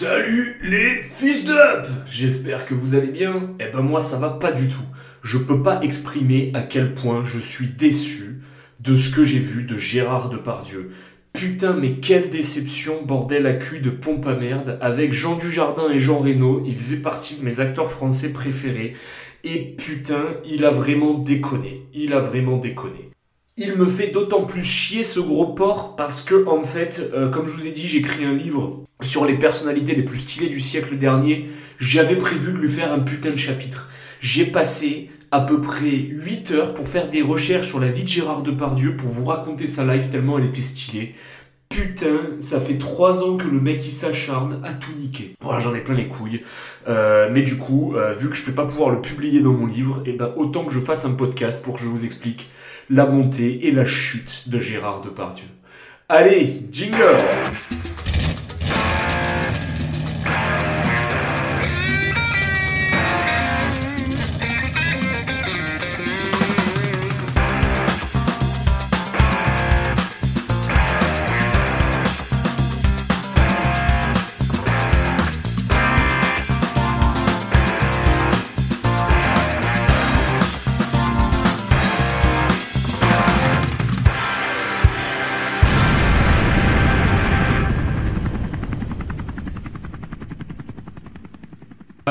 Salut les fils d'up J'espère que vous allez bien. Eh ben moi ça va pas du tout. Je peux pas exprimer à quel point je suis déçu de ce que j'ai vu de Gérard Depardieu. Putain mais quelle déception bordel à cul de pompe à merde avec Jean Dujardin et Jean Reno, il faisait partie de mes acteurs français préférés et putain, il a vraiment déconné. Il a vraiment déconné. Il me fait d'autant plus chier ce gros porc parce que en fait, euh, comme je vous ai dit, j'ai écrit un livre sur les personnalités les plus stylées du siècle dernier. J'avais prévu de lui faire un putain de chapitre. J'ai passé à peu près 8 heures pour faire des recherches sur la vie de Gérard Depardieu pour vous raconter sa life tellement elle était stylée. Putain, ça fait 3 ans que le mec il s'acharne à tout niquer. Voilà, j'en ai plein les couilles. Euh, mais du coup, euh, vu que je vais pas pouvoir le publier dans mon livre, et ben autant que je fasse un podcast pour que je vous explique la montée et la chute de Gérard Depardieu. Allez, jingle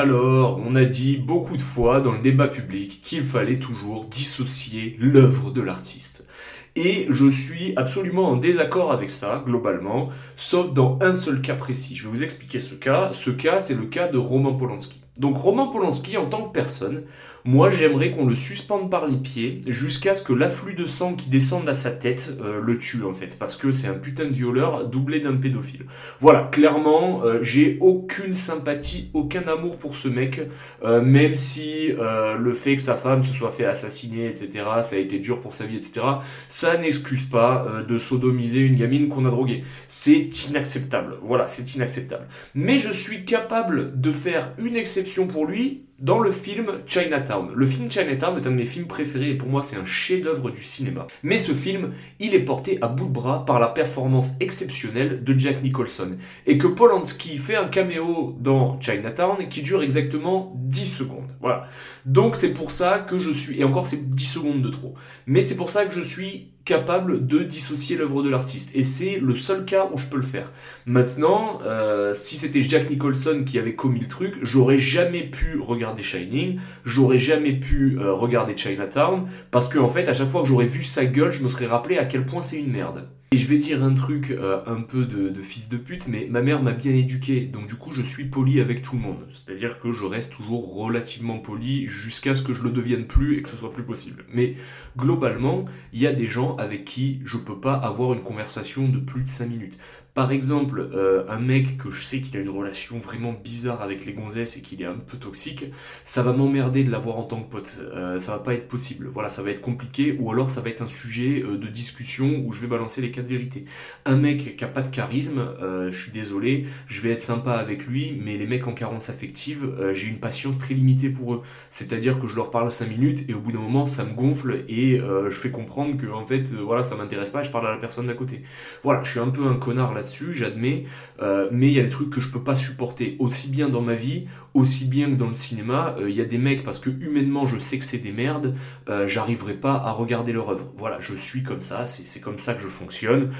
Alors, on a dit beaucoup de fois dans le débat public qu'il fallait toujours dissocier l'œuvre de l'artiste. Et je suis absolument en désaccord avec ça, globalement, sauf dans un seul cas précis. Je vais vous expliquer ce cas. Ce cas, c'est le cas de Roman Polanski. Donc Roman Polanski, en tant que personne, moi j'aimerais qu'on le suspende par les pieds jusqu'à ce que l'afflux de sang qui descende à sa tête euh, le tue en fait, parce que c'est un putain de violeur doublé d'un pédophile. Voilà, clairement, euh, j'ai aucune sympathie, aucun amour pour ce mec, euh, même si le fait que sa femme se soit fait assassiner, etc., ça a été dur pour sa vie, etc., ça n'excuse pas de sodomiser une gamine qu'on a droguée. C'est inacceptable. Voilà, c'est inacceptable. Mais je suis capable de faire une exception pour lui dans le film Chinatown. Le film Chinatown est un de mes films préférés et pour moi c'est un chef-d'œuvre du cinéma. Mais ce film, il est porté à bout de bras par la performance exceptionnelle de Jack Nicholson. Et que Polanski fait un caméo dans Chinatown qui dure exactement 10 secondes. Voilà. Donc c'est pour ça que je suis, et encore c'est 10 secondes de trop, mais c'est pour ça que je suis capable de dissocier l'œuvre de l'artiste. Et c'est le seul cas où je peux le faire. Maintenant, euh, si c'était Jack Nicholson qui avait commis le truc, j'aurais jamais pu regarder Shining, j'aurais jamais pu euh, regarder Chinatown, parce que en fait, à chaque fois que j'aurais vu sa gueule, je me serais rappelé à quel point c'est une merde. Et je vais dire un truc euh, un peu de, fils de pute, mais ma mère m'a bien éduqué, donc du coup je suis poli avec tout le monde. C'est-à-dire que je reste toujours relativement poli jusqu'à ce que je le devienne plus et que ce soit plus possible. Mais globalement, il y a des gens avec qui je peux pas avoir une conversation de plus de 5 minutes. Par exemple, euh, un mec que je sais qu'il a une relation vraiment bizarre avec les gonzesses et qu'il est un peu toxique, ça va m'emmerder de l'avoir en tant que pote. Euh, ça va pas être possible. Voilà, ça va être compliqué ou alors ça va être un sujet euh, de discussion où je vais balancer les quatre vérités. Un mec qui a pas de charisme, je suis désolé, je vais être sympa avec lui, mais les mecs en carence affective, j'ai une patience très limitée pour eux. C'est-à-dire que je leur parle 5 minutes et au bout d'un moment ça me gonfle et je fais comprendre que en fait voilà ça m'intéresse pas je parle à la personne d'à côté. Voilà, je suis un peu un connard là dessus j'admets, euh, mais il y a des trucs que je peux pas supporter, aussi bien dans ma vie, aussi bien que dans le cinéma. Euh, il y a des mecs, parce que humainement je sais que c'est des merdes, euh, j'arriverai pas à regarder leur œuvre. Voilà, je suis comme ça, c'est comme ça que je fonctionne.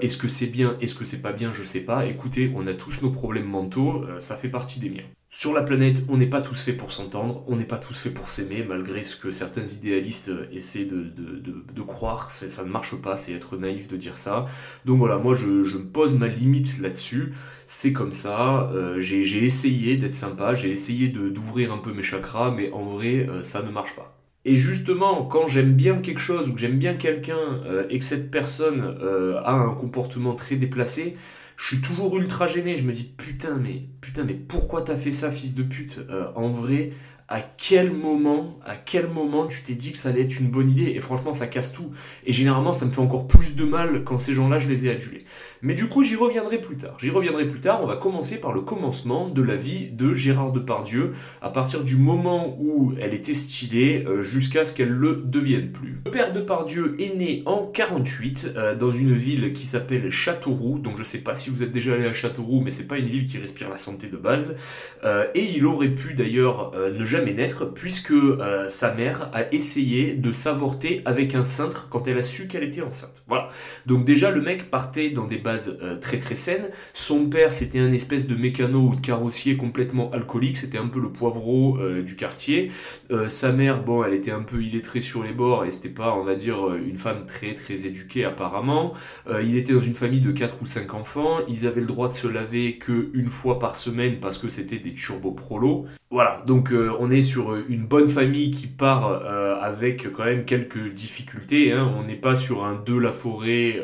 est-ce que c'est bien, est-ce que c'est pas bien, je sais pas. Écoutez, on a tous nos problèmes mentaux, ça fait partie des miens. Sur la planète, on n'est pas tous faits pour s'entendre, on n'est pas tous faits pour s'aimer, malgré ce que certains idéalistes euh, essaient de, de, croire, ça ne marche pas, c'est être naïf de dire ça. Donc voilà, moi je, me pose ma limite là-dessus, c'est comme ça, euh, j'ai essayé d'être sympa, j'ai essayé d'ouvrir un peu mes chakras, mais en vrai, euh, ça ne marche pas. Et justement, quand j'aime bien quelque chose ou que j'aime bien quelqu'un et que cette personne a un comportement très déplacé, je suis toujours ultra gêné. Je me dis putain, mais putain, mais pourquoi t'as fait ça, fils de pute? Euh, En vrai, à quel moment, à quel moment tu t'es dit que ça allait être une bonne idée? Et franchement, ça casse tout. Et généralement, ça me fait encore plus de mal quand ces gens-là, je les ai adulés. Mais du coup, j'y reviendrai plus tard. J'y reviendrai plus tard. On va commencer par le commencement de la vie de Gérard Depardieu, à partir du moment où elle était stylée euh, jusqu'à ce qu'elle le devienne plus. Le père Depardieu est né en 48 euh, dans une ville qui s'appelle Châteauroux. Donc je sais pas si vous êtes déjà allé à Châteauroux, mais c'est pas une ville qui respire la santé de base. Euh, et il aurait pu d'ailleurs ne jamais naître puisque sa mère a essayé de s'avorter avec un cintre quand elle a su qu'elle était enceinte. Voilà. Donc déjà le mec partait dans des euh, très très saine. Son père, c'était un espèce de mécano ou de carrossier complètement alcoolique, c'était un peu le poivreau euh, du quartier. Euh, sa mère, bon, elle était un peu illettrée sur les bords et c'était pas, on va dire, une femme très très éduquée apparemment. il était dans une famille de 4 ou 5 enfants, ils avaient le droit de se laver que une fois par semaine parce que c'était des turbo prolos. Voilà, donc on est sur une bonne famille qui part avec quand même quelques difficultés. Hein. On n'est pas sur un de la forêt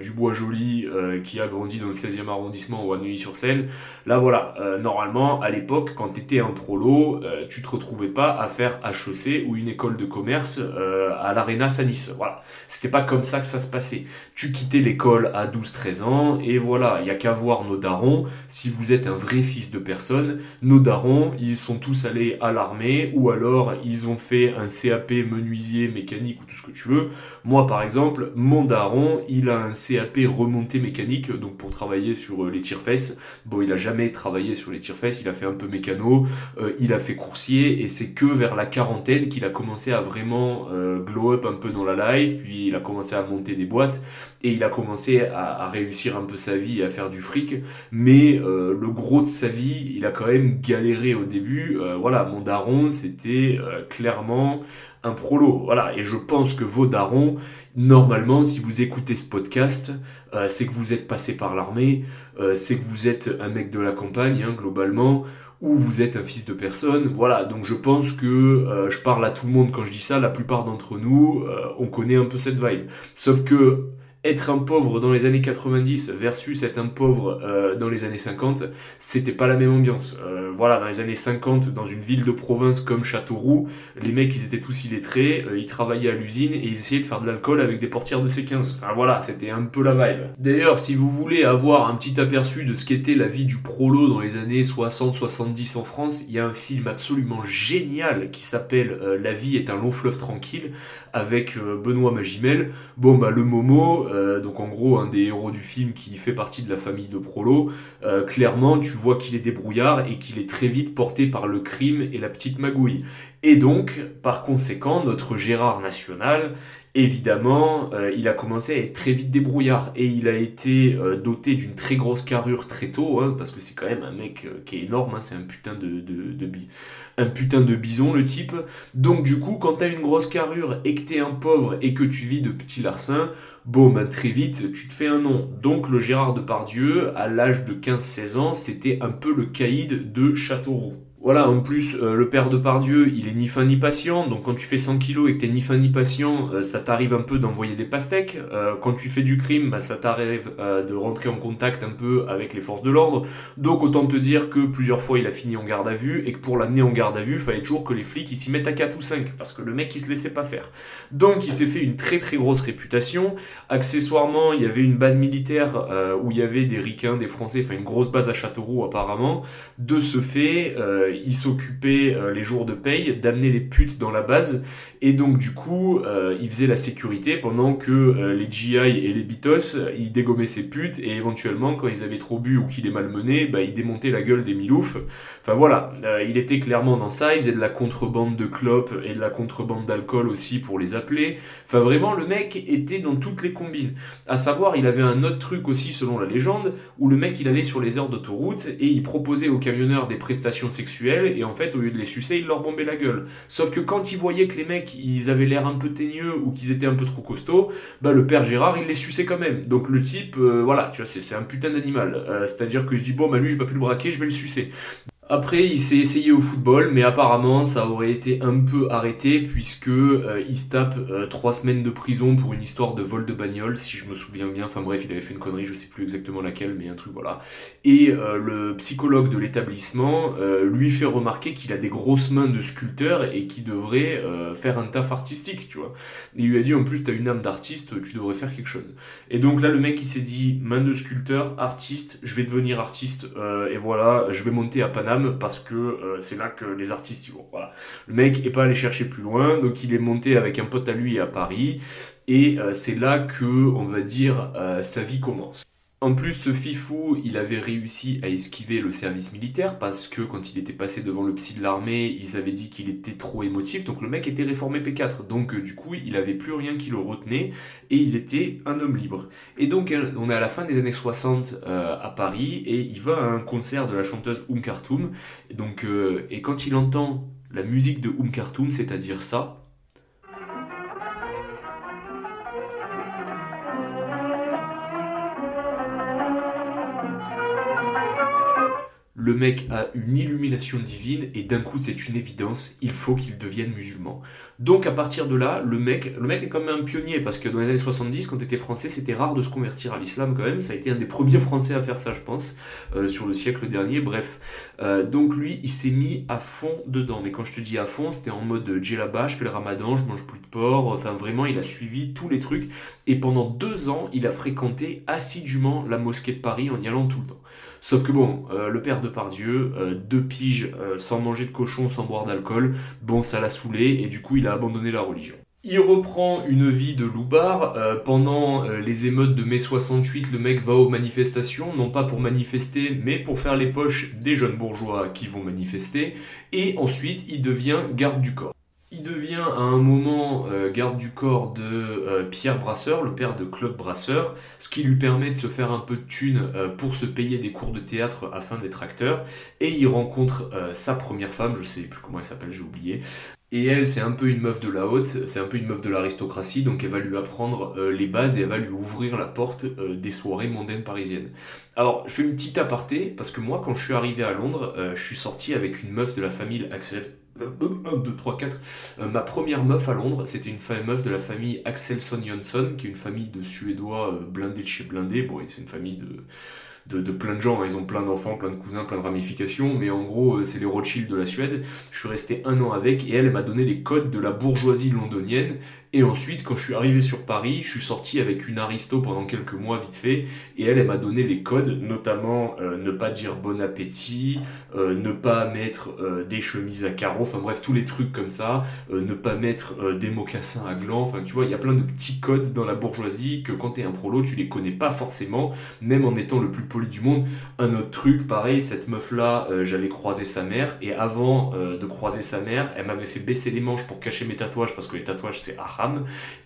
du bois joli qui a grandi dans le 16e arrondissement ou à Neuilly-sur-Seine. Là voilà, euh, normalement à l'époque quand tu étais un prolo, euh, tu te retrouvais pas à faire HEC ou une école de commerce à l'Arena Sanis. Voilà, c'était pas comme ça que ça se passait. Tu quittais l'école à 12-13 ans et voilà, il y a qu'à voir nos darons. Si vous êtes un vrai fils de personne, nos darons, ils sont tous allés à l'armée ou alors ils ont fait un CAP menuisier, mécanique ou tout ce que tu veux. Moi par exemple, mon daron, il a un CAP remonté mécanique donc pour travailler sur euh, les tire-fesses. Bon, il a jamais travaillé sur les tire-fesses, il a fait un peu mécano, euh, il a fait coursier, et c'est que vers la quarantaine qu'il a commencé à vraiment euh, glow up un peu dans la life, puis il a commencé à monter des boîtes, et il a commencé à, réussir un peu sa vie et à faire du fric, mais le gros de sa vie, il a quand même galéré au début. voilà, mon daron, c'était clairement un prolo. Voilà, et je pense que vos darons, normalement, si vous écoutez ce podcast, euh, c'est que vous êtes passé par l'armée, euh, c'est que vous êtes un mec de la campagne, hein, globalement, ou vous êtes un fils de personne. Voilà, donc je pense que euh, je parle à tout le monde quand je dis ça, la plupart d'entre nous, on connaît un peu cette vibe. Sauf que être un pauvre dans les années 90 versus être un pauvre euh, dans les années 50, c'était pas la même ambiance. Euh, voilà, dans les années 50, dans une ville de province comme Châteauroux, les mecs ils étaient tous illettrés, euh, ils travaillaient à l'usine et ils essayaient de faire de l'alcool avec des portières de C15. Enfin voilà, c'était un peu la vibe. D'ailleurs, si vous voulez avoir un petit aperçu de ce qu'était la vie du prolo dans les années 60-70 en France, il y a un film absolument génial qui s'appelle La vie est un long fleuve tranquille avec Benoît Magimel. Bon bah le Momo euh, donc en gros un des héros du film qui fait partie de la famille de Prolo, euh, clairement tu vois qu'il est débrouillard et qu'il est très vite porté par le crime et la petite magouille. Et donc, par conséquent, notre Gérard National, évidemment, euh, il a commencé à être très vite débrouillard et il a été doté d'une très grosse carrure très tôt, hein, parce que c'est quand même un mec qui est énorme, hein, c'est un putain de, de, de, un putain de bison le type. Donc du coup, quand t'as une grosse carrure et que t'es un pauvre et que tu vis de petits larcins, bon, ben, très vite, tu te fais un nom. Donc le Gérard Depardieu, à l'âge de 15-16 ans, c'était un peu le caïd de Châteauroux. Voilà, en plus, euh, le père de Pardieu, il est ni fin ni patient, donc quand tu fais 100 kilos et que t'es ni fin ni patient, euh, ça t'arrive un peu d'envoyer des pastèques. Euh, quand tu fais du crime, bah, ça t'arrive de rentrer en contact un peu avec les forces de l'ordre. Donc autant te dire que plusieurs fois il a fini en garde à vue, et que pour l'amener en garde à vue, il fallait toujours que les flics s'y mettent à 4 ou 5, parce que le mec il se laissait pas faire. Donc il s'est fait une très très grosse réputation. Accessoirement, il y avait une base militaire où il y avait des ricains, des français, enfin une grosse base à Châteauroux apparemment. De ce fait, il s'occupait euh, les jours de paye d'amener les putes dans la base. Et donc du coup euh, il faisait la sécurité pendant que euh, les GI et les Bitos ils dégommaient ces putes. Et éventuellement quand ils avaient trop bu ou qu'ils les malmenaient bah ils démontaient la gueule des miloufs. Enfin voilà. Il était clairement dans ça. Il faisait de la contrebande de clopes et de la contrebande d'alcool aussi pour les appeler. Enfin vraiment le mec était dans toutes les combines. À savoir il avait un autre truc aussi selon la légende où le mec il allait sur les heures d'autoroute et il proposait aux camionneurs des prestations sexuelles et en fait au lieu de les sucer il leur bombait la gueule. Sauf que quand il voyait que les mecs ils avaient l'air un peu teigneux ou qu'ils étaient un peu trop costauds bah le père Gérard il les suçait quand même. Donc le type euh, voilà tu vois c'est un putain d'animal. Euh, c'est à dire que je dis bon bah lui je vais pas plus le braquer je vais le sucer Après, il s'est essayé au football, mais apparemment, ça aurait été un peu arrêté puisque euh, il se tape euh, trois semaines de prison pour une histoire de vol de bagnole, si je me souviens bien. Enfin bref, il avait fait une connerie, je sais plus exactement laquelle, mais un truc voilà. Et euh, le psychologue de l'établissement lui fait remarquer qu'il a des grosses mains de sculpteur et qu'il devrait faire un taf artistique, tu vois. il lui a dit en plus, t'as une âme d'artiste, tu devrais faire quelque chose. Et donc là, le mec, il s'est dit, main de sculpteur, artiste, je vais devenir artiste, et voilà, je vais monter à Paname parce que euh, c'est là que les artistes y vont. Le mec est pas allé chercher plus loin, donc il est monté avec un pote à lui à Paris, et euh, c'est là que, on va dire, euh, sa vie commence. En plus, ce fifou, il avait réussi à esquiver le service militaire parce que quand il était passé devant le psy de l'armée, ils avaient dit qu'il était trop émotif. Donc le mec était réformé P4. Donc euh, du coup, il avait plus rien qui le retenait et il était un homme libre. Et donc hein, on est à la fin des années 60 euh, à Paris et il va à un concert de la chanteuse Oum Kartoum. Donc, euh, et quand il entend la musique de Oum Kartoum, c'est-à-dire ça, le mec a une illumination divine et d'un coup c'est une évidence, il faut qu'il devienne musulman. Donc à partir de là, le mec, le mec est quand même un pionnier parce que dans les années 70, quand tu étais français, c'était rare de se convertir à l'islam quand même. Ça a été un des premiers français à faire ça, je pense, euh, sur le siècle dernier. Bref, euh, donc lui, il s'est mis à fond dedans. Mais quand je te dis à fond, c'était en mode djellaba, je fais le ramadan, je mange plus de porc. Enfin vraiment, il a suivi tous les trucs. Et pendant deux ans, il a fréquenté assidûment la mosquée de Paris en y allant tout le temps. Sauf que bon, euh, le père de Pardieu, euh, deux piges euh, sans manger de cochon, sans boire d'alcool, bon, ça l'a saoulé et du coup il a abandonné la religion. Il reprend une vie de loupard. pendant les émeutes de mai 68, le mec va aux manifestations, non pas pour manifester, mais pour faire les poches des jeunes bourgeois qui vont manifester. Et ensuite, il devient garde du corps. Il devient à un moment euh, garde du corps de euh, Pierre Brasseur, le père de Claude Brasseur, ce qui lui permet de se faire un peu de thunes euh, pour se payer des cours de théâtre afin d'être acteur. Et il rencontre sa première femme, je sais plus comment elle s'appelle, j'ai oublié. Et elle, c'est un peu une meuf de la haute, c'est un peu une meuf de l'aristocratie, donc elle va lui apprendre les bases et elle va lui ouvrir la porte des soirées mondaines parisiennes. Alors, je fais une petite aparté, parce que moi, quand je suis arrivé à Londres, je suis sorti avec une meuf de la famille Axel 1, 2, 3, 4. ma première meuf à Londres, c'était une meuf de la famille Axelson Jonsson, qui est une famille de Suédois euh, blindés de chez blindés. Bon, c'est une famille de de, plein de gens. Hein. Ils ont plein d'enfants, plein de cousins, plein de ramifications. Mais en gros, euh, c'est les Rothschild de la Suède. Je suis resté un an avec et elle, m'a donné les codes de la bourgeoisie londonienne. Et ensuite, quand je suis arrivé sur Paris, je suis sorti avec une aristo pendant quelques mois vite fait. Et elle, elle m'a donné les codes, notamment euh, ne pas dire bon appétit, euh, ne pas mettre des chemises à carreaux, enfin bref, tous les trucs comme ça, ne pas mettre des mocassins à gland. Enfin, tu vois, il y a plein de petits codes dans la bourgeoisie que quand tu es un prolo, tu les connais pas forcément, même en étant le plus du monde. Un autre truc, pareil, cette meuf-là, euh, j'allais croiser sa mère, et avant euh, de croiser sa mère, elle m'avait fait baisser les manches pour cacher mes tatouages, parce que les tatouages c'est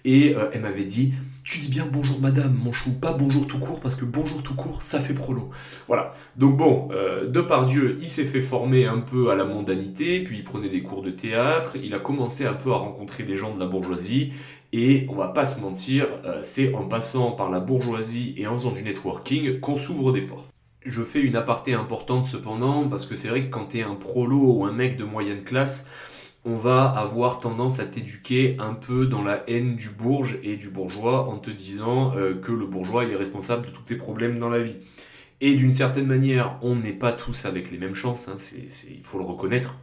et euh, elle m'avait dit, tu dis bien bonjour madame, mon chou, pas bonjour tout court, parce que bonjour tout court, ça fait prolo. Voilà. Donc bon, de par Dieu, il s'est fait former un peu à la mondanité, puis il prenait des cours de théâtre, il a commencé un peu à rencontrer des gens de la bourgeoisie, et on va pas se mentir, euh, c'est en passant par la bourgeoisie et en faisant du networking qu'on s'ouvre des portes. Je fais une aparté importante cependant, parce que c'est vrai que quand tu es un prolo ou un mec de moyenne classe, on va avoir tendance à t'éduquer un peu dans la haine du bourge et du bourgeois en te disant euh, que le bourgeois est responsable de tous tes problèmes dans la vie. Et d'une certaine manière, on n'est pas tous avec les mêmes chances, hein, il faut le reconnaître.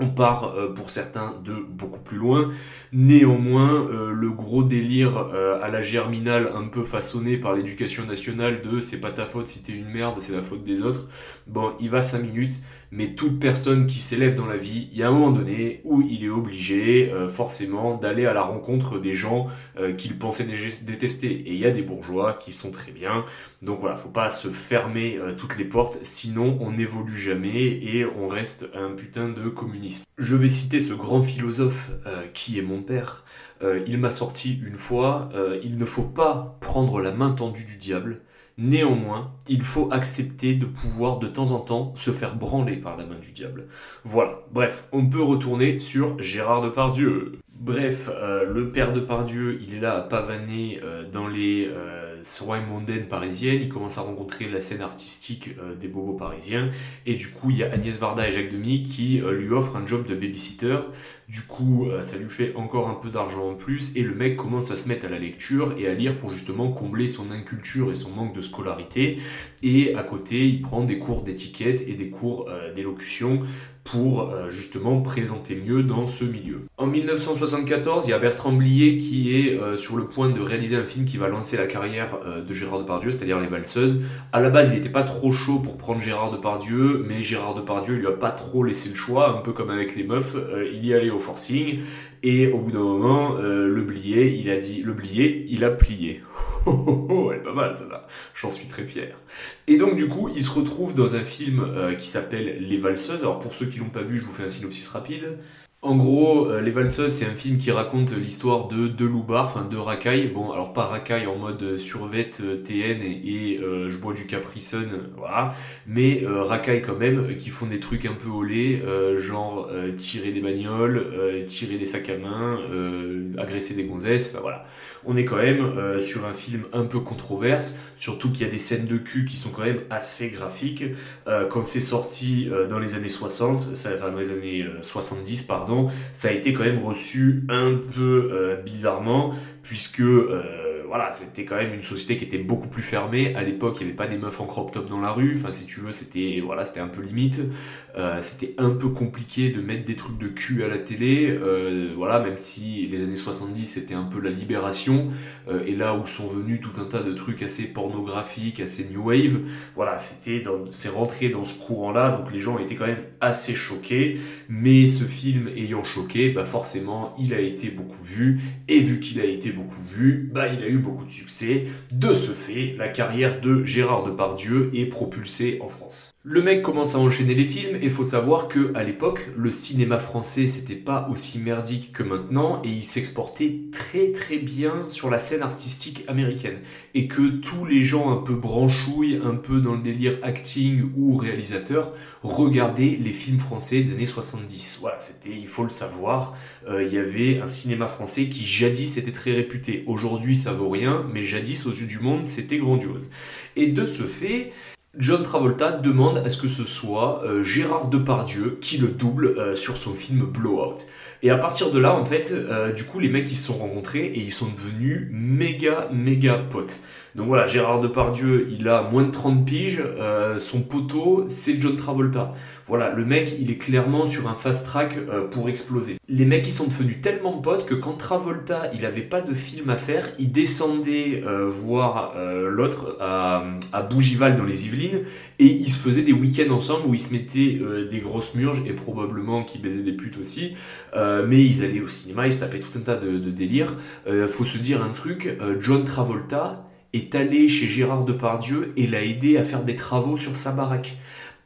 On part euh, pour certains de beaucoup plus loin. Néanmoins, euh, le gros délire à la germinale un peu façonné par l'éducation nationale de c'est pas ta faute si t'es une merde, c'est la faute des autres. Bon, il va 5 minutes mais toute personne qui s'élève dans la vie, il y a un moment donné où il est obligé euh, forcément d'aller à la rencontre des gens euh, qu'il pensait détester. Et il y a des bourgeois qui sont très bien. Donc voilà, faut pas se fermer euh, toutes les portes, sinon on n'évolue jamais et on reste un putain de communiste. Je vais citer ce grand philosophe qui est mon père. il m'a sorti une fois, il ne faut pas prendre la main tendue du diable, Néanmoins, il faut accepter de pouvoir de temps en temps se faire branler par la main du diable. Voilà, bref, on peut retourner sur Gérard Depardieu. Bref, euh, le père Depardieu, il est là à pavaner euh, dans les euh, soins mondaines parisiennes, il commence à rencontrer la scène artistique des bobos parisiens, et du coup, il y a Agnès Varda et Jacques Demy qui lui offrent un job de babysitter. Du coup, ça lui fait encore un peu d'argent en plus, et le mec commence à se mettre à la lecture et à lire pour justement combler son inculture et son manque de scolarité. Et à côté, il prend des cours d'étiquette et des cours d'élocution pour euh, justement présenter mieux dans ce milieu. En 1974, il y a Bertrand Blier qui est euh, sur le point de réaliser un film qui va lancer la carrière euh, de Gérard Depardieu, c'est-à-dire Les Valseuses. À la base, il n'était pas trop chaud pour prendre Gérard Depardieu, mais Gérard Depardieu lui a pas trop laissé le choix, un peu comme avec les meufs, il y allait au forcing, et au bout d'un moment, le Blier, il a dit, le Blier, il a plié. Oh, oh, elle est pas mal celle-là. J'en suis très fier. Et donc du coup, il se retrouve dans un film euh, qui s'appelle Les Valseuses. Alors pour ceux qui l'ont pas vu, je vous fais un synopsis rapide. En gros, euh, Les Valseuses, c'est un film qui raconte l'histoire de deux loupards, enfin deux racailles. Bon, alors pas racailles en mode survette euh, TN et, euh, je bois du Capri voilà. Mais racailles quand même, qui font des trucs un peu au lait, genre tirer des bagnoles, tirer des sacs à main, agresser des gonzesses, enfin voilà. On est quand même sur un film un peu controverse, surtout qu'il y a des scènes de cul qui sont quand même assez graphiques. quand c'est sorti dans les années 60, ça, enfin dans les années 70, pardon, ça a été quand même reçu un peu euh, bizarrement, puisque euh, voilà, c'était quand même une société qui était beaucoup plus fermée. À l'époque, il n'y avait pas des meufs en crop top dans la rue. Enfin, si tu veux, c'était voilà, c'était un peu limite. Euh, c'était un peu compliqué de mettre des trucs de cul à la télé. Euh, voilà, même si les années 70 c'était un peu la libération. Euh, et là où sont venus tout un tas de trucs assez pornographiques, assez new wave. Voilà, c'était c'est rentré dans ce courant-là. Donc les gens étaient quand même assez choqués. Mais ce film ayant choqué, bah forcément, il a été beaucoup vu. Et vu qu'il a été beaucoup vu, bah il a eu beaucoup de succès. De ce fait, la carrière de Gérard Depardieu est propulsée en France. Le mec commence à enchaîner les films et faut savoir que à l'époque, le cinéma français c'était pas aussi merdique que maintenant et il s'exportait très très bien sur la scène artistique américaine et que tous les gens un peu branchouilles, un peu dans le délire acting ou réalisateur regardaient les films français des années 70. Voilà, c'était il faut le savoir, euh, il y avait un cinéma français qui jadis était très réputé. Aujourd'hui, ça vaut rien, mais jadis aux yeux du monde, c'était grandiose. Et de ce fait, John Travolta demande à ce que ce soit euh, Gérard Depardieu qui le double euh, sur son film Blowout. Et à partir de là, en fait, euh, du coup, les mecs ils se sont rencontrés et ils sont devenus méga méga potes. Donc voilà, Gérard Depardieu, il a moins de 30 piges, son poteau, c'est John Travolta. Voilà, le mec, il est clairement sur un fast track euh, pour exploser. Les mecs, ils sont devenus tellement potes que quand Travolta, il avait pas de film à faire, il descendait euh, voir euh, l'autre à, Bougival dans les Yvelines et ils se faisaient des week-ends ensemble où ils se mettaient des grosses murges et probablement qu'ils baisaient des putes aussi. mais ils allaient au cinéma, ils se tapaient tout un tas de, de délires. faut se dire un truc, John Travolta est allé chez Gérard Depardieu et l'a aidé à faire des travaux sur sa baraque.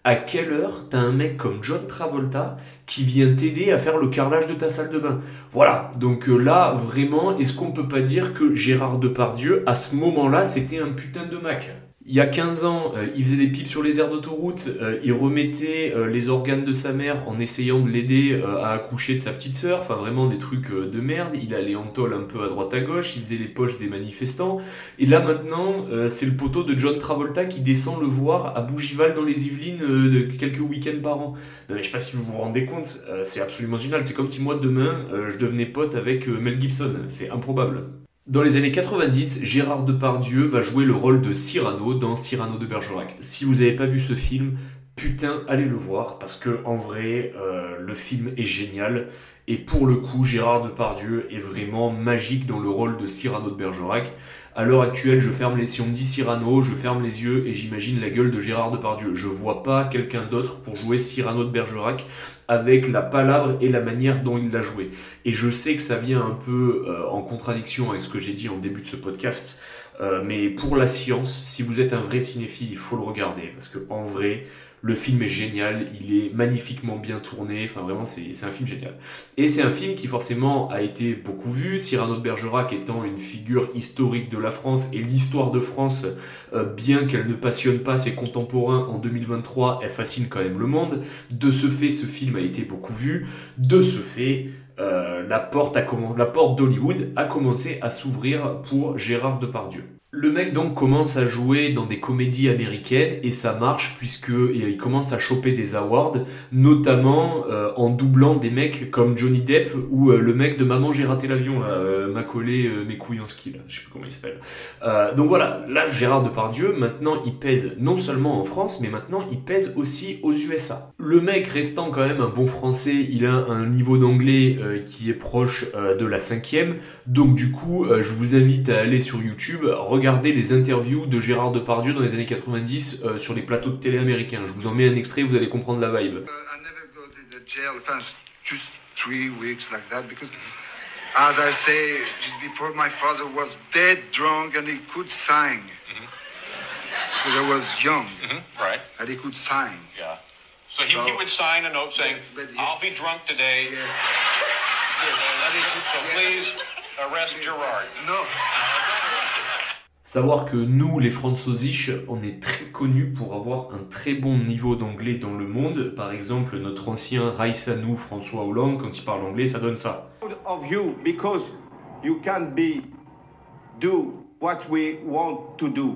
À quelle heure t'as un mec comme John Travolta qui vient t'aider à faire le carrelage de ta salle de bain? Voilà, donc euh, là, vraiment, est-ce qu'on peut pas dire que Gérard Depardieu, à ce moment-là, c'était un putain de Mac? Il y a 15 ans, euh, il faisait des pipes sur les aires d'autoroute, euh, il remettait euh, les organes de sa mère en essayant de l'aider à accoucher de sa petite sœur, enfin vraiment des trucs de merde, il allait en tôle un peu à droite à gauche, il faisait les poches des manifestants, et là maintenant, c'est le poteau de John Travolta qui descend le voir à Bougival dans les Yvelines de quelques week-ends par an. Non, mais je sais pas si vous vous rendez compte, c'est absolument génial, c'est comme si moi demain, je devenais pote avec Mel Gibson, c'est improbable. Dans les années 90, Gérard Depardieu va jouer le rôle de Cyrano dans Cyrano de Bergerac. Si vous n'avez pas vu ce film, putain, allez le voir parce que en vrai, euh, le film est génial. Et pour le coup, Gérard Depardieu est vraiment magique dans le rôle de Cyrano de Bergerac. À l'heure actuelle, je ferme les, si on me dit Cyrano, je ferme les yeux et j'imagine la gueule de Gérard Depardieu. Je vois pas quelqu'un d'autre pour jouer Cyrano de Bergerac avec la palabre et la manière dont il l'a joué. Et je sais que ça vient un peu euh, en contradiction avec ce que j'ai dit en début de ce podcast, euh, mais pour la science, si vous êtes un vrai cinéphile, il faut le regarder parce que en vrai, le film est génial, il est magnifiquement bien tourné, enfin vraiment c'est un film génial. Et c'est un film qui forcément a été beaucoup vu, Cyrano de Bergerac étant une figure historique de la France et l'histoire de France, euh, bien qu'elle ne passionne pas ses contemporains en 2023, elle fascine quand même le monde. De ce fait, ce film a été beaucoup vu. De ce fait, euh, la porte, porte d'Hollywood a commencé à s'ouvrir pour Gérard Depardieu. Le mec donc commence à jouer dans des comédies américaines et ça marche puisque il commence à choper des awards, notamment euh, en doublant des mecs comme Johnny Depp ou euh, le mec de Maman j'ai raté l'avion, euh, m'a collé mes couilles en ski, là, je sais plus comment il s'appelle. donc voilà, là Gérard Depardieu, maintenant il pèse non seulement en France, mais maintenant il pèse aussi aux USA. Le mec restant quand même un bon français, il a un niveau d'anglais qui est proche de la cinquième, donc du coup je vous invite à aller sur YouTube, regardez les interviews de Gérard Depardieu dans les années 90 euh, sur les plateaux de télé américains. Je vous en mets un extrait, vous allez comprendre la vibe. Uh, I never go to the jail, just three weeks like that because as I say, just before my father was dead drunk and he could sing. Mm-hmm. Because I was young. Mm-hmm. Right. And he could sing. Yeah. So he, so, he would sign a note saying, yes, yes. I'll be drunk today. Yeah. Yes. So please arrest Gerard. No. Savoir que nous, les Franzosisch, on est très connus pour avoir un très bon niveau d'anglais dans le monde. Par exemple, notre ancien Raissa nous, François Hollande, quand il parle anglais, ça donne ça. Of you because you can be do what we want to do.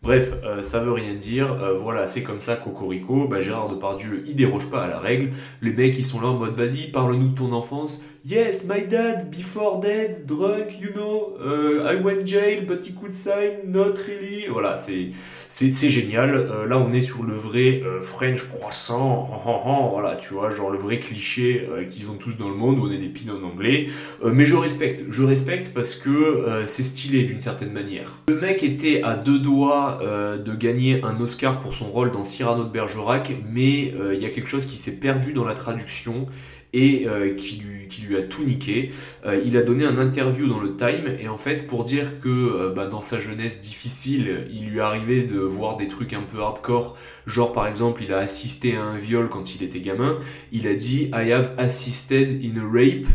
Bref, euh, ça veut rien dire. Euh, voilà, c'est comme ça, Cocorico. Bah, Gérard Depardieu, il déroge pas à la règle. Les mecs, ils sont là en mode vas-y, parle-nous de ton enfance. Yes, my dad, before dead, drunk, you know, uh, I went jail, but he could sign, not really. Voilà, c'est c'est génial. Euh, là, on est sur le vrai euh, French croissant, voilà, tu vois, genre le vrai cliché euh, qu'ils ont tous dans le monde, où on est des pins en anglais. mais je respecte, je respecte parce que c'est stylé d'une certaine manière. Le mec était à deux doigts de gagner un Oscar pour son rôle dans Cyrano de Bergerac, mais il y a quelque chose qui s'est perdu dans la traduction et euh, qui, lui, qui, lui, a tout niqué. Euh, il a donné un interview dans le Time et en fait pour dire que euh, bah, dans sa jeunesse difficile, il lui arrivait de voir des trucs un peu hardcore, genre par exemple il a assisté à un viol quand il était gamin, il a dit I have assisted in a rape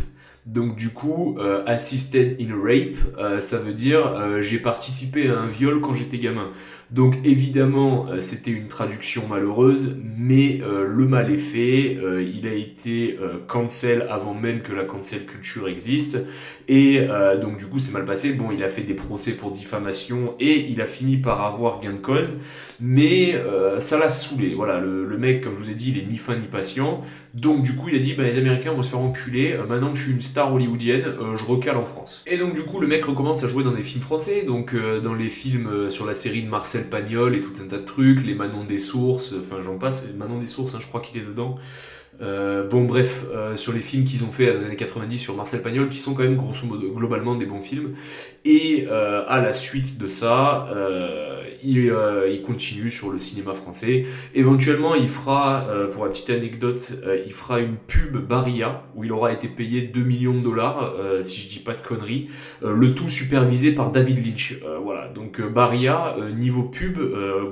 donc du coup, assisted in a rape, ça veut dire j'ai participé à un viol quand j'étais gamin. Donc évidemment, euh, c'était une traduction malheureuse, mais euh, le mal est fait. Euh, il a été cancel avant même que la cancel culture existe. Et donc du coup, c'est mal passé. Bon, il a fait des procès pour diffamation et il a fini par avoir gain de cause mais euh, ça l'a saoulé. Voilà, le, mec, comme je vous ai dit, il est ni fin ni patient. Donc du coup, il a dit, bah, les Américains vont se faire enculer. Euh, maintenant que je suis une star hollywoodienne, euh, je recale en France. Et donc du coup, le mec recommence à jouer dans des films français, donc dans les films sur la série de Marcel Pagnol et tout un tas de trucs, les Manon des Sources, enfin j'en passe, Manon des Sources, hein, je crois qu'il est dedans. Bon bref, sur les films qu'ils ont fait dans les années 90 sur Marcel Pagnol, qui sont quand même grosso modo globalement des bons films. Et à la suite de ça, euh, il, continue sur le cinéma français. Éventuellement, il fera, euh, pour la petite anecdote, euh, il fera une pub Barilla où il aura été payé 2 millions de dollars, si je dis pas de conneries. le tout supervisé par David Lynch. voilà, donc Barilla, niveau pub,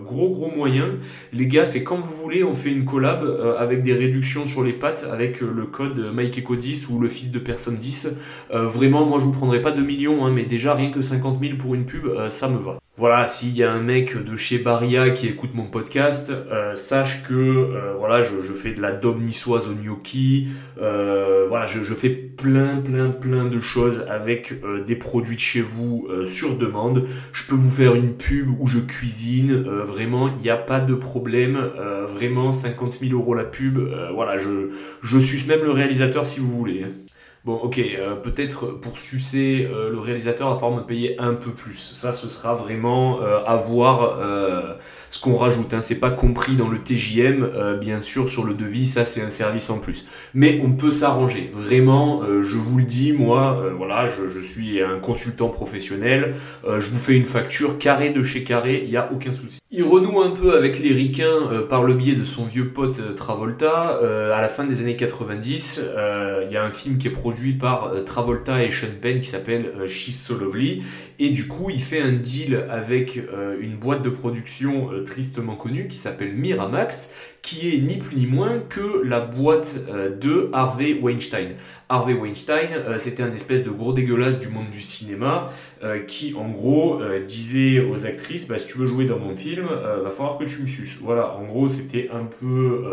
gros gros moyen. Les gars, c'est quand vous voulez, on fait une collab avec des réductions les pattes avec le code Mike Eco 10 ou le fils de personne 10. vraiment, moi je vous prendrai pas 2 millions, hein, mais déjà rien que 50 000 pour une pub, ça me va. Voilà, s'il y a un mec de chez Barilla qui écoute mon podcast, euh, sache que euh, voilà, je, fais de la dobe niçoise au gnocchi, euh, voilà, je, fais plein, plein, plein de choses avec des produits de chez vous sur demande. Je peux vous faire une pub où je cuisine, vraiment, il n'y a pas de problème, vraiment 50 000 euros la pub, voilà, je, je suis même le réalisateur si vous voulez. Bon, ok, euh, peut-être pour sucer euh, le réalisateur va falloir payer un peu plus. Ça, ce sera vraiment euh, à voir ce qu'on rajoute. Hein. C'est pas compris dans le TJM, bien sûr, sur le devis, ça c'est un service en plus. Mais on peut s'arranger. Vraiment, je vous le dis, moi, voilà, je, suis un consultant professionnel. je vous fais une facture carré de chez carré, il n'y a aucun souci. Il renoue un peu avec les ricains par le biais de son vieux pote Travolta. à la fin des années 90, il y a un film qui est produit par euh, Travolta et Sean Penn qui s'appelle euh, She's So Lovely. Et du coup, il fait un deal avec euh, une boîte de production tristement connue qui s'appelle Miramax, qui est ni plus ni moins que la boîte de Harvey Weinstein. Harvey Weinstein, c'était un espèce de gros dégueulasse du monde du cinéma qui, en gros, disait aux actrices bah, si tu veux jouer dans mon film, va falloir que tu me suces. Voilà, en gros, c'était un peu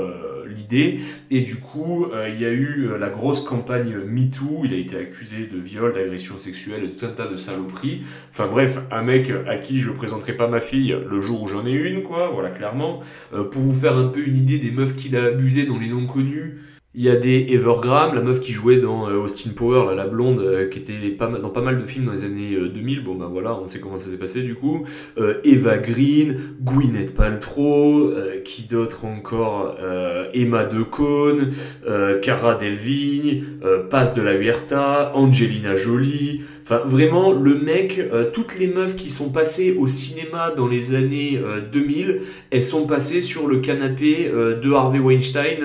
l'idée. Et du coup, il y a eu la grosse campagne MeToo. Il a été accusé de viol, d'agression sexuelle et tout un tas de saloperies. Enfin bref, un mec à qui je présenterai pas ma fille le jour où j'en ai une, quoi, voilà, clairement. Euh, pour vous faire un peu une idée des meufs qu'il a abusées dans les noms connus, il y a des Evergram, la meuf qui jouait dans euh, Austin Power, la blonde, euh, qui était dans pas mal de films dans les années 2000. Bon, ben voilà, on sait comment ça s'est passé du coup. Eva Green, Gwyneth Paltrow, qui d'autre encore Emma Decaune, Cara Delvigne, Paz de la Huerta, Angelina Jolie. Enfin, vraiment, le mec, euh, toutes les meufs qui sont passées au cinéma dans les années 2000, euh, elles sont passées sur le canapé euh, de Harvey Weinstein,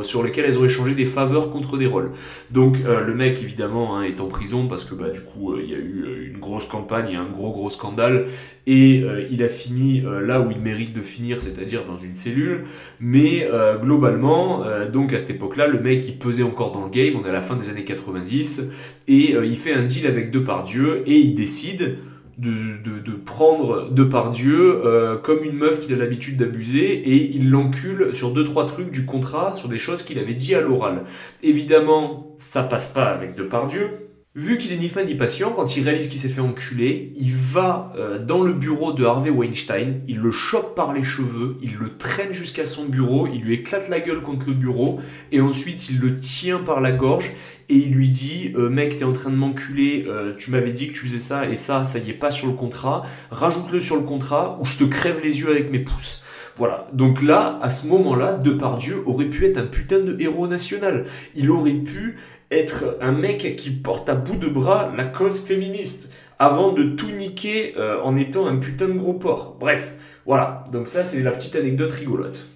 sur lequel elles ont échangé des faveurs contre des rôles. Donc, le mec, évidemment, hein, est en prison parce que, bah, du coup, il y a eu une grosse campagne et un gros, gros scandale. Et il a fini là où il mérite de finir, c'est-à-dire dans une cellule. Mais globalement, donc à cette époque-là, le mec, il pesait encore dans le game. On est à la fin des années 90. Et il fait un deal avec Depardieu et il décide de, de, de prendre Depardieu euh, comme une meuf qu'il a l'habitude d'abuser et il l'encule sur deux trois trucs du contrat, sur des choses qu'il avait dit à l'oral. Évidemment, ça passe pas avec Depardieu, Vu qu'il est ni fan ni patient, quand il réalise qu'il s'est fait enculer, il va euh, dans le bureau de Harvey Weinstein, il le chope par les cheveux, il le traîne jusqu'à son bureau, il lui éclate la gueule contre le bureau, et ensuite il le tient par la gorge, et il lui dit euh, Mec, t'es en train de m'enculer, euh, tu m'avais dit que tu faisais ça, et ça, ça y est pas sur le contrat, rajoute-le sur le contrat, ou je te crève les yeux avec mes pouces. Voilà. Donc là, à ce moment-là, Depardieu aurait pu être un putain de héros national. Il aurait pu être un mec qui porte à bout de bras la cause féministe avant de tout niquer euh, en étant un putain de gros porc. Bref, voilà. Donc ça, c'est la petite anecdote rigolote.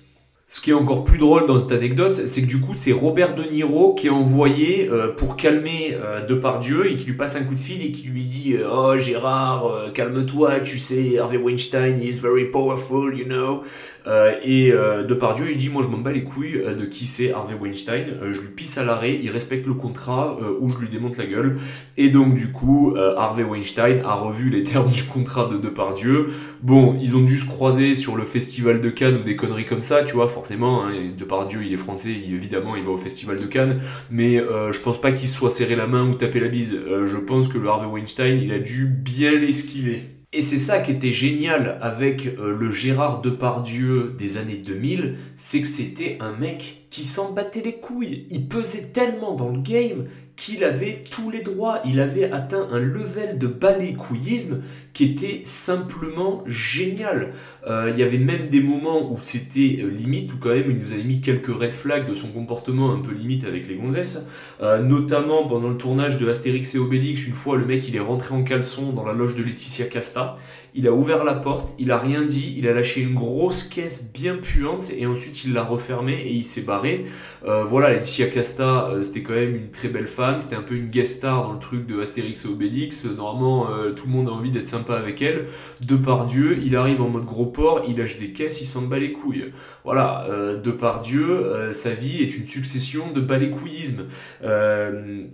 Ce qui est encore plus drôle dans cette anecdote, c'est que du coup, c'est Robert De Niro qui est envoyé euh, pour calmer euh, Depardieu et qui lui passe un coup de fil et qui lui dit euh, Oh Gérard, calme-toi, tu sais, Harvey Weinstein is very powerful, you know. Et Depardieu, il dit Moi, je m'en bats les couilles de qui c'est Harvey Weinstein. je lui pisse à l'arrêt, il respecte le contrat ou je lui démonte la gueule. Et donc, du coup, Harvey Weinstein a revu les termes du contrat de Depardieu. Bon, ils ont dû se croiser sur le festival de Cannes ou des conneries comme ça, tu vois forcément. Hein, de par Dieu, il est français, évidemment, il va au Festival de Cannes. Mais euh, je pense pas qu'il soit serré la main ou tapé la bise. Euh, je pense que le Harvey Weinstein, il a dû bien l'esquiver. Et c'est ça qui était génial avec euh, le Gérard Depardieu des années 2000, c'est que c'était un mec qui s'en battait les couilles. Il pesait tellement dans le game qu'il avait tous les droits. Il avait atteint un level de balécouillisme qui était simplement génial. Euh, il y avait même des moments où c'était euh, limite, où quand même il nous avait mis quelques red flags de son comportement un peu limite avec les gonzesses. Euh, notamment pendant le tournage de Astérix et Obélix, une fois le mec il est rentré en caleçon dans la loge de Laetitia Casta il a ouvert la porte, il a rien dit, il a lâché une grosse caisse bien puante et ensuite il l'a refermée et il s'est barré. Voilà, Laetitia Casta, c'était quand même une très belle femme, c'était un peu une guest star dans le truc de Astérix et Obélix. Normalement, tout le monde a envie d'être sympa avec elle. De par Dieu, il arrive en mode gros porc, il lâche des caisses, il s'en bat les couilles. Voilà, de par Dieu, sa vie est une succession de balécouillisme. Il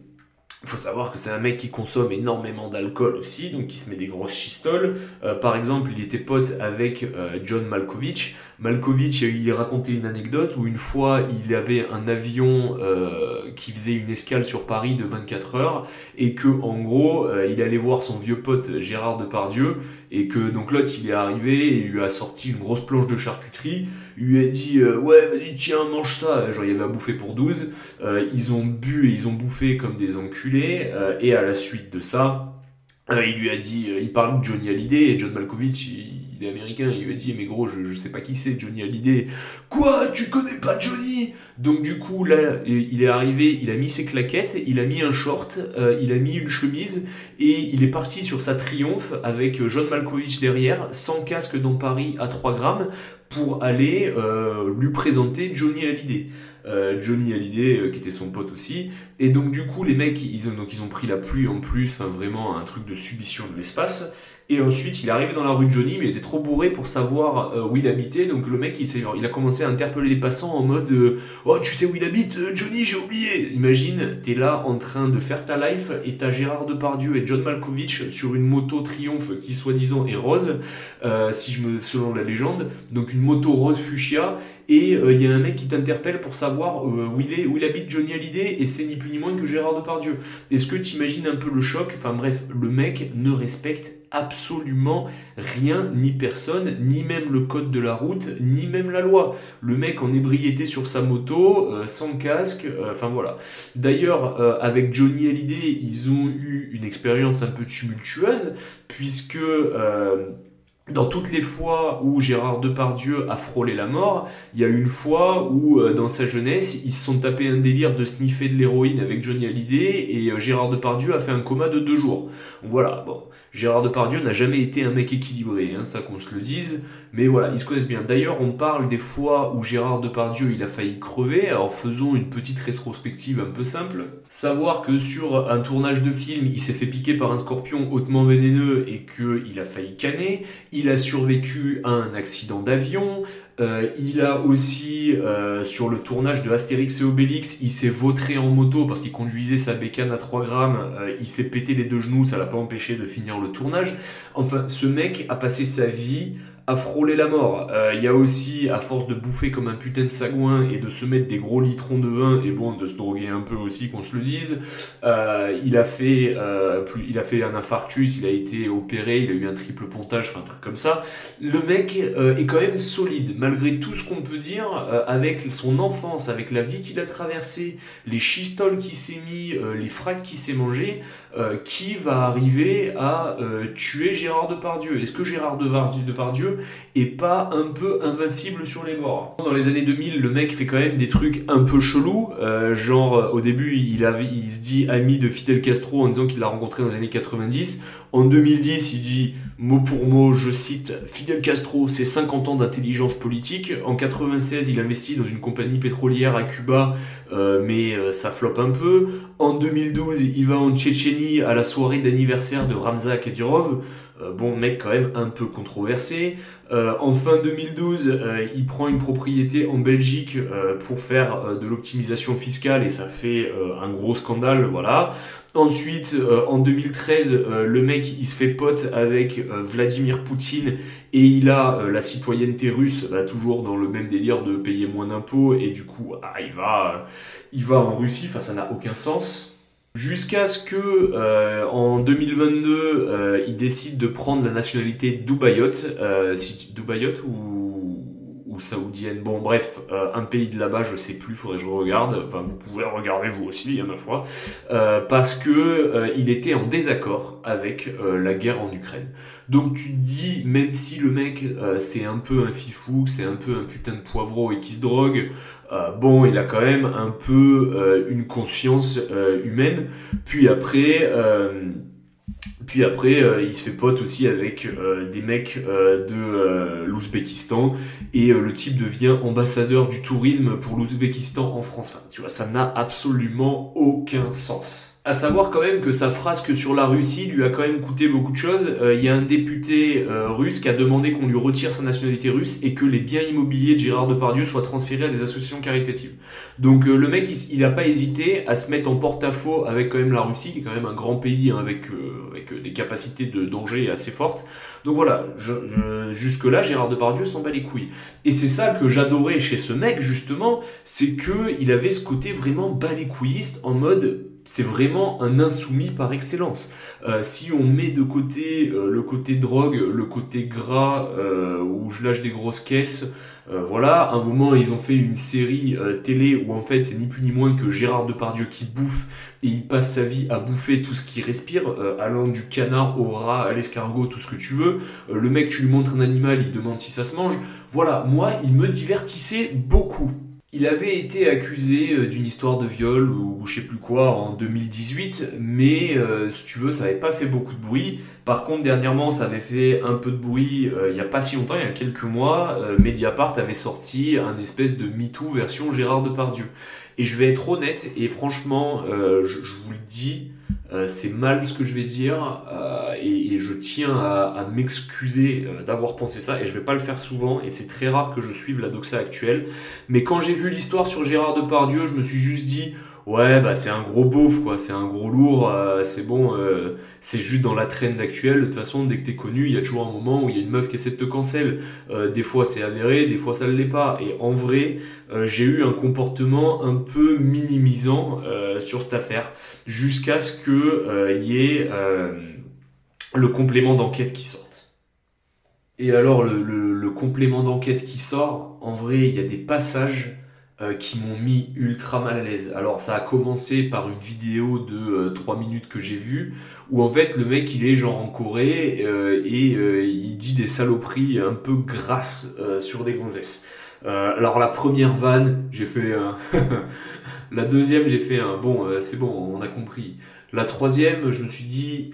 faut savoir que c'est un mec qui consomme énormément d'alcool aussi, donc qui se met des grosses chistoles. Euh, par exemple, il était pote avec euh, John Malkovich. Malkovich, il racontait une anecdote où une fois, il avait un avion euh, qui faisait une escale sur Paris de 24 heures et que, en gros, il allait voir son vieux pote Gérard Depardieu et que donc l'autre, il est arrivé et il lui a sorti une grosse planche de charcuterie. Lui a dit ouais, vas-y, tiens, mange ça. Genre, il avait à bouffer pour 12. ils ont bu et ils ont bouffé comme des enculés euh, et à la suite de ça, euh, il lui a dit, euh, il parle de Johnny Hallyday et John Malkovich, il, américain, il lui a dit mais gros je, sais pas qui c'est Johnny Hallyday. Quoi tu connais pas Johnny? Donc du coup là il est arrivé, il a mis ses claquettes, il a mis un short, il a mis une chemise et il est parti sur sa triomphe avec John Malkovich derrière, sans casque dans Paris à 3 grammes pour aller lui présenter Johnny Hallyday. Euh, Johnny Hallyday euh, qui était son pote aussi. Et donc du coup les mecs ils ont, ont pris la pluie en plus, enfin vraiment un truc de subition de l'espace. Et ensuite, il arrive dans la rue de Johnny, mais il était trop bourré pour savoir euh, où il habitait. Donc le mec, il, il a commencé à interpeller les passants en mode euh, Oh, tu sais où il habite euh, Johnny, j'ai oublié Imagine, t'es là en train de faire ta life et t'as Gérard Depardieu et John Malkovich sur une moto Triomphe qui soi-disant est rose, si je me, selon la légende. Donc une moto rose fuchsia et il y a un mec qui t'interpelle pour savoir où il est, où il habite Johnny Hallyday et c'est ni plus ni moins que Gérard Depardieu. Est-ce que tu imagines un peu le choc? Enfin bref, le mec ne respecte absolument rien, ni personne, ni même le code de la route, ni même la loi. Le mec en ébriété sur sa moto, euh, sans casque, euh, enfin voilà. D'ailleurs, euh, avec Johnny Hallyday, ils ont eu une expérience un peu tumultueuse, puisque dans toutes les fois où Gérard Depardieu a frôlé la mort, il y a une fois où, dans sa jeunesse, ils se sont tapés un délire de sniffer de l'héroïne avec Johnny Hallyday et Gérard Depardieu a fait un coma de deux jours. Voilà, bon. Gérard Depardieu n'a jamais été un mec équilibré, hein, ça qu'on se le dise, mais voilà, ils se connaissent bien. D'ailleurs, on parle des fois où Gérard Depardieu il a failli crever, alors faisons une petite rétrospective un peu simple. Savoir que sur un tournage de film, il s'est fait piquer par un scorpion hautement vénéneux et qu'il a failli canner, il a survécu à un accident d'avion, euh, il a aussi, euh, sur le tournage de Astérix et Obélix, il s'est vautré en moto parce qu'il conduisait sa bécane à 3 grammes, euh, il s'est pété les deux genoux, ça l'a pas empêché de finir le tournage. Enfin, ce mec a passé sa vie à frôler la mort. Euh, il y a aussi, à force de bouffer comme un putain de sagouin et de se mettre des gros litrons de vin, et bon, de se droguer un peu aussi, qu'on se le dise, euh, il, a fait, euh, il a fait un infarctus, il a été opéré, il a eu un triple pontage, enfin un truc comme ça. Le mec est quand même solide, malgré tout ce qu'on peut dire, avec son enfance, avec la vie qu'il a traversée, les chistoles qu'il s'est mis, les fracs qu'il s'est mangé, qui va arriver à tuer Gérard Depardieu Est-ce que Gérard Depardieu et pas un peu invincible sur les bords. Dans les années 2000, le mec fait quand même des trucs un peu chelous, euh, genre euh, au début il, se dit ami de Fidel Castro en disant qu'il l'a rencontré dans les années 90. En 2010, il dit mot pour mot, je cite Fidel Castro, c'est 50 ans d'intelligence politique. En 96, il investit dans une compagnie pétrolière à Cuba, euh, mais ça floppe un peu. En 2012, il va en Tchétchénie à la soirée d'anniversaire de Ramza Kadyrov. Euh, bon mec quand même un peu controversé. Euh, en fin 2012, euh, il prend une propriété en Belgique pour faire de l'optimisation fiscale et ça fait un gros scandale, voilà. Ensuite, en 2013, le mec il se fait pote avec Vladimir Poutine et il a la citoyenneté russe, bah, toujours dans le même délire de payer moins d'impôts et du coup ah, il va, il va en Russie, enfin ça n'a aucun sens. Jusqu'à ce que euh, en 2022, euh, il décide de prendre la nationalité dubaïote, euh, dubaïote ou, ou saoudienne. Bon, bref, euh, un pays de là-bas, je sais plus, faudrait que je regarde. Enfin, vous pouvez regarder vous aussi, à ma foi, parce que il était en désaccord avec la guerre en Ukraine. Donc tu te dis, même si le mec c'est un peu un fifou, c'est un peu un putain de poivreau et qui se drogue, euh, bon, il a quand même un peu euh, une conscience euh, humaine. Puis après, puis après, il se fait pote aussi avec des mecs de l'Ouzbékistan et le type devient ambassadeur du tourisme pour l'Ouzbékistan en France. Tu vois, ça n'a absolument aucun sens. À savoir quand même que sa frasque sur la Russie lui a quand même coûté beaucoup de choses. Euh, il y a un député euh, russe qui a demandé qu'on lui retire sa nationalité russe et que les biens immobiliers de Gérard Depardieu soient transférés à des associations caritatives. Donc euh, le mec, il n'a pas hésité à se mettre en porte-à-faux avec quand même la Russie, qui est quand même un grand pays hein, avec, avec des capacités de danger assez fortes. Donc voilà, jusque-là, Gérard Depardieu s'en bat les couilles. Et c'est ça que j'adorais chez ce mec, justement, c'est que il avait ce côté vraiment bas les couilliste en mode c'est vraiment un insoumis par excellence. Euh, si on met de côté euh, le côté drogue, le côté gras, euh, où je lâche des grosses caisses, voilà, à un moment ils ont fait une série télé où en fait c'est ni plus ni moins que Gérard Depardieu qui bouffe et il passe sa vie à bouffer tout ce qui respire, allant du canard au rat à l'escargot, tout ce que tu veux. le mec, tu lui montres un animal, il demande si ça se mange. Voilà, moi, il me divertissait beaucoup. Il avait été accusé euh, d'une histoire de viol ou je sais plus quoi en 2018, mais euh, si tu veux, ça n'avait pas fait beaucoup de bruit. Par contre, dernièrement, ça avait fait un peu de bruit euh, il n'y a pas si longtemps, il y a quelques mois. Mediapart avait sorti un espèce de MeToo version Gérard Depardieu. Et je vais être honnête, et franchement, je, vous le dis, Euh, c'est mal ce que je vais dire euh, et, je tiens à, m'excuser euh, d'avoir pensé ça et je vais pas le faire souvent et c'est très rare que je suive la doxa actuelle. Mais quand j'ai vu l'histoire sur Gérard Depardieu, je me suis juste dit ouais bah c'est un gros beauf quoi, c'est un gros lourd, c'est bon, c'est juste dans la traîne actuelle. De toute façon, dès que t'es connu, il y a toujours un moment où il y a une meuf qui essaie de te cancel. des fois c'est avéré, des fois ça ne l'est pas. Et en vrai, j'ai eu un comportement un peu minimisant sur cette affaire jusqu'à ce qu'il euh, y ait euh, le complément d'enquête qui sorte. Et alors le, complément d'enquête qui sort, en vrai, il y a des passages euh, qui m'ont mis ultra mal à l'aise. Alors ça a commencé par une vidéo de 3 minutes que j'ai vue, où en fait le mec il est genre en Corée et il dit des saloperies un peu grasses sur des gonzesses. alors la première vanne, j'ai fait un... La deuxième, j'ai fait un bon, euh, c'est bon, on a compris. La troisième, je me suis dit,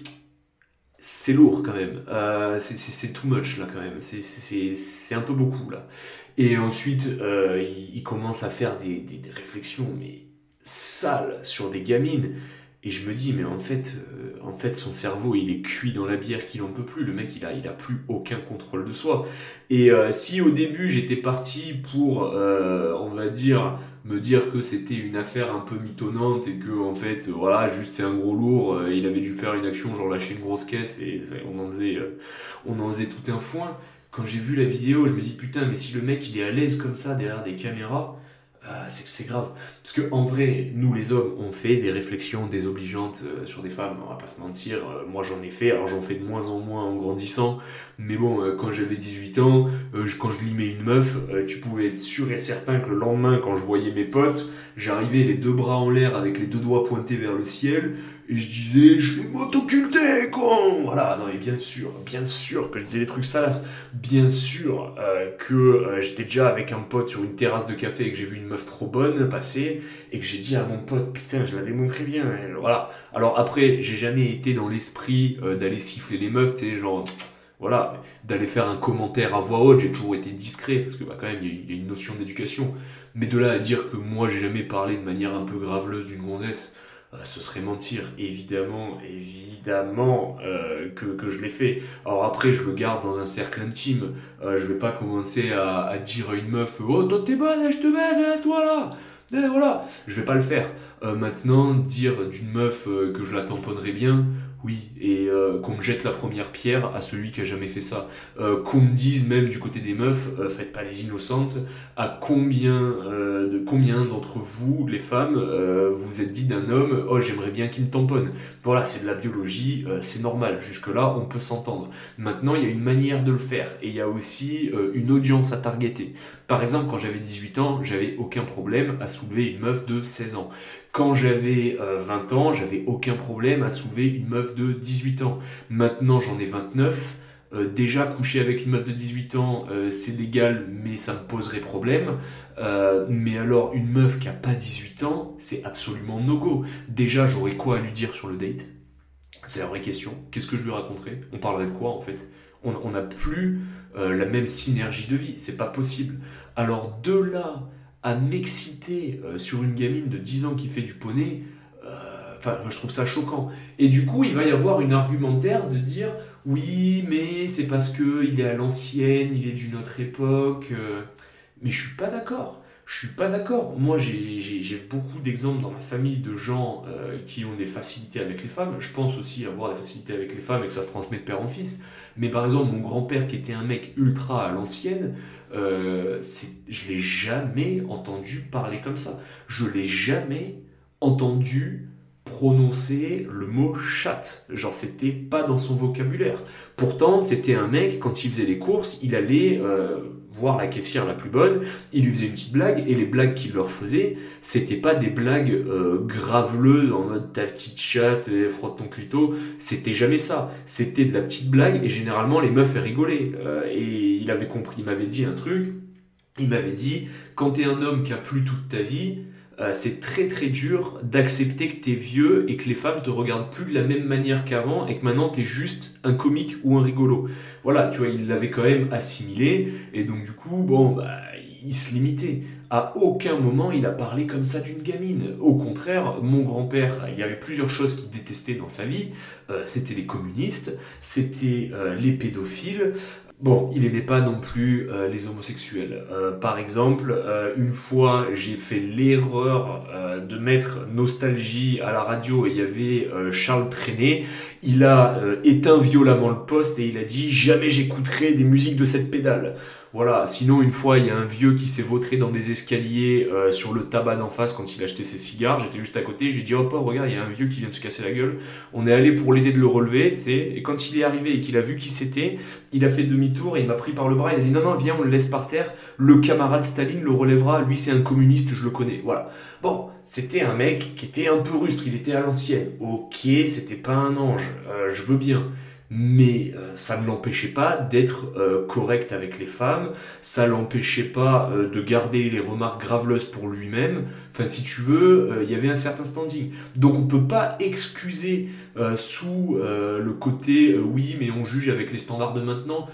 c'est lourd quand même. Euh, c'est too much là quand même. C'est un peu beaucoup là. Et ensuite, euh, il, commence à faire des, des, réflexions, mais sales, sur des gamines. Et je me dis, mais en fait, euh, en fait, son cerveau, il est cuit dans la bière qu'il en peut plus. Le mec, il a, il a plus aucun contrôle de soi. Et euh, si au début, j'étais parti pour, on va dire, me dire que c'était une affaire un peu mitonnante et que, en fait, voilà, juste c'est un gros lourd, il avait dû faire une action, genre lâcher une grosse caisse et on en faisait, on en faisait tout un foin. Quand j'ai vu la vidéo, je me dis, putain, mais si le mec, il est à l'aise comme ça derrière des caméras, ah, c'est grave. Parce que en vrai, nous les hommes, on fait des réflexions désobligeantes euh, sur des femmes, on va pas se mentir. Euh, moi j'en ai fait, alors j'en fais de moins en moins en grandissant. Mais bon, euh, quand j'avais 18 ans, quand je limais une meuf, tu pouvais être sûr et certain que le lendemain, quand je voyais mes potes, j'arrivais les deux bras en l'air avec les deux doigts pointés vers le ciel et je disais je l'ai m'autoculté con. Voilà non mais bien sûr bien sûr que je disais des trucs salaces. Bien sûr euh, que euh, j'étais déjà avec un pote sur une terrasse de café et que j'ai vu une meuf trop bonne passer et que j'ai dit à mon pote putain je la démontrais bien voilà. Alors après j'ai jamais été dans l'esprit euh, d'aller siffler les meufs tu sais genre voilà, d'aller faire un commentaire à voix haute, j'ai toujours été discret, parce que bah, quand même, il y, a une notion d'éducation. Mais de là à dire que moi, j'ai jamais parlé de manière un peu graveleuse d'une gonzesse, euh, ce serait mentir, évidemment, évidemment euh, que, que, je l'ai fait. Alors après, je le garde dans un cercle intime. Euh, je vais pas commencer à, à, dire à une meuf Oh, toi t'es bonne, je te mets, toi là eh, voilà, je vais pas le faire. maintenant, dire d'une meuf que je la tamponnerai bien, oui, et euh, qu'on me jette la première pierre à celui qui a jamais fait ça. Euh, qu'on me dise même du côté des meufs, euh, faites pas les innocentes, à combien de combien d'entre vous, les femmes, vous êtes dit d'un homme, oh j'aimerais bien qu'il me tamponne. Voilà, c'est de la biologie, c'est normal. Jusque là, on peut s'entendre. Maintenant, il y a une manière de le faire et il y a aussi une audience à targeter. Par exemple, quand j'avais 18 ans, j'avais aucun problème à soulever une meuf de 16 ans. Quand j'avais 20 ans, j'avais aucun problème à soulever une meuf de 18 ans. Maintenant, j'en ai 29. Euh, déjà, coucher avec une meuf de 18 ans, euh, c'est légal, mais ça me poserait problème. Euh, mais alors, une meuf qui a pas 18 ans, c'est absolument no-go. Déjà, j'aurais quoi à lui dire sur le date? C'est la vraie question. Qu'est-ce que je lui raconterais? On parlerait de quoi en fait? On n'a plus la même synergie de vie. C'est pas possible. Alors, de là à m'exciter sur une gamine de 10 ans qui fait du poney, Enfin, je trouve ça choquant. Et du coup, il va y avoir une argumentaire de dire oui, mais c'est parce que il est à l'ancienne, il est d'une autre époque. Euh. Mais je suis pas d'accord. Je suis pas d'accord. Moi, j'ai beaucoup d'exemples dans ma famille de gens euh, qui ont des facilités avec les femmes. Je pense aussi avoir des facilités avec les femmes et que ça se transmet de père en fils. Mais par exemple, mon grand-père qui était un mec ultra à l'ancienne, euh, je l'ai jamais entendu parler comme ça. Je l'ai jamais entendu prononcer le mot chat. Genre, c'était pas dans son vocabulaire. Pourtant, c'était un mec, quand il faisait les courses, il allait euh, voir la caissière la plus bonne, il lui faisait une petite blague, et les blagues qu'il leur faisait, c'était pas des blagues euh, graveleuses en mode ta petite chatte, frotte ton clito, c'était jamais ça. C'était de la petite blague, et généralement, les meufs, rigolaient. Euh, et il avait compris, il m'avait dit un truc, il m'avait dit, quand t'es un homme qui a plu toute ta vie, euh, c'est très très dur d'accepter que t'es vieux et que les femmes te regardent plus de la même manière qu'avant et que maintenant t'es juste un comique ou un rigolo. Voilà, tu vois, il l'avait quand même assimilé et donc du coup, bon, bah, il se limitait. À aucun moment il a parlé comme ça d'une gamine. Au contraire, mon grand-père, il y avait plusieurs choses qu'il détestait dans sa vie. Euh, c'était les communistes, c'était euh, les pédophiles, Bon, il n'aimait pas non plus euh, les homosexuels. Euh, par exemple, euh, une fois, j'ai fait l'erreur de mettre Nostalgie à la radio et il y avait Charles Trenet. Il a éteint violemment le poste et il a dit jamais j'écouterai des musiques de cette pédale. Voilà, sinon une fois il y a un vieux qui s'est vautré dans des escaliers euh, sur le tabac d'en face quand il achetait ses cigares, j'étais juste à côté, j'ai dit oh, regarde il y a un vieux qui vient de se casser la gueule, on est allé pour l'aider de le relever, tu sais, et quand il est arrivé et qu'il a vu qui c'était, il a fait demi-tour et il m'a pris par le bras, il a dit non non viens on le laisse par terre, le camarade Staline le relèvera, lui c'est un communiste, je le connais, voilà. Bon, c'était un mec qui était un peu rustre, il était à l'ancienne, ok c'était pas un ange, euh, je veux bien mais euh, ça ne l'empêchait pas d'être euh, correct avec les femmes, ça l'empêchait pas euh, de garder les remarques graveleuses pour lui-même. Enfin, si tu veux, il y avait un certain standing. Donc on peut pas excuser sous le côté oui, mais on juge avec les standards de maintenant.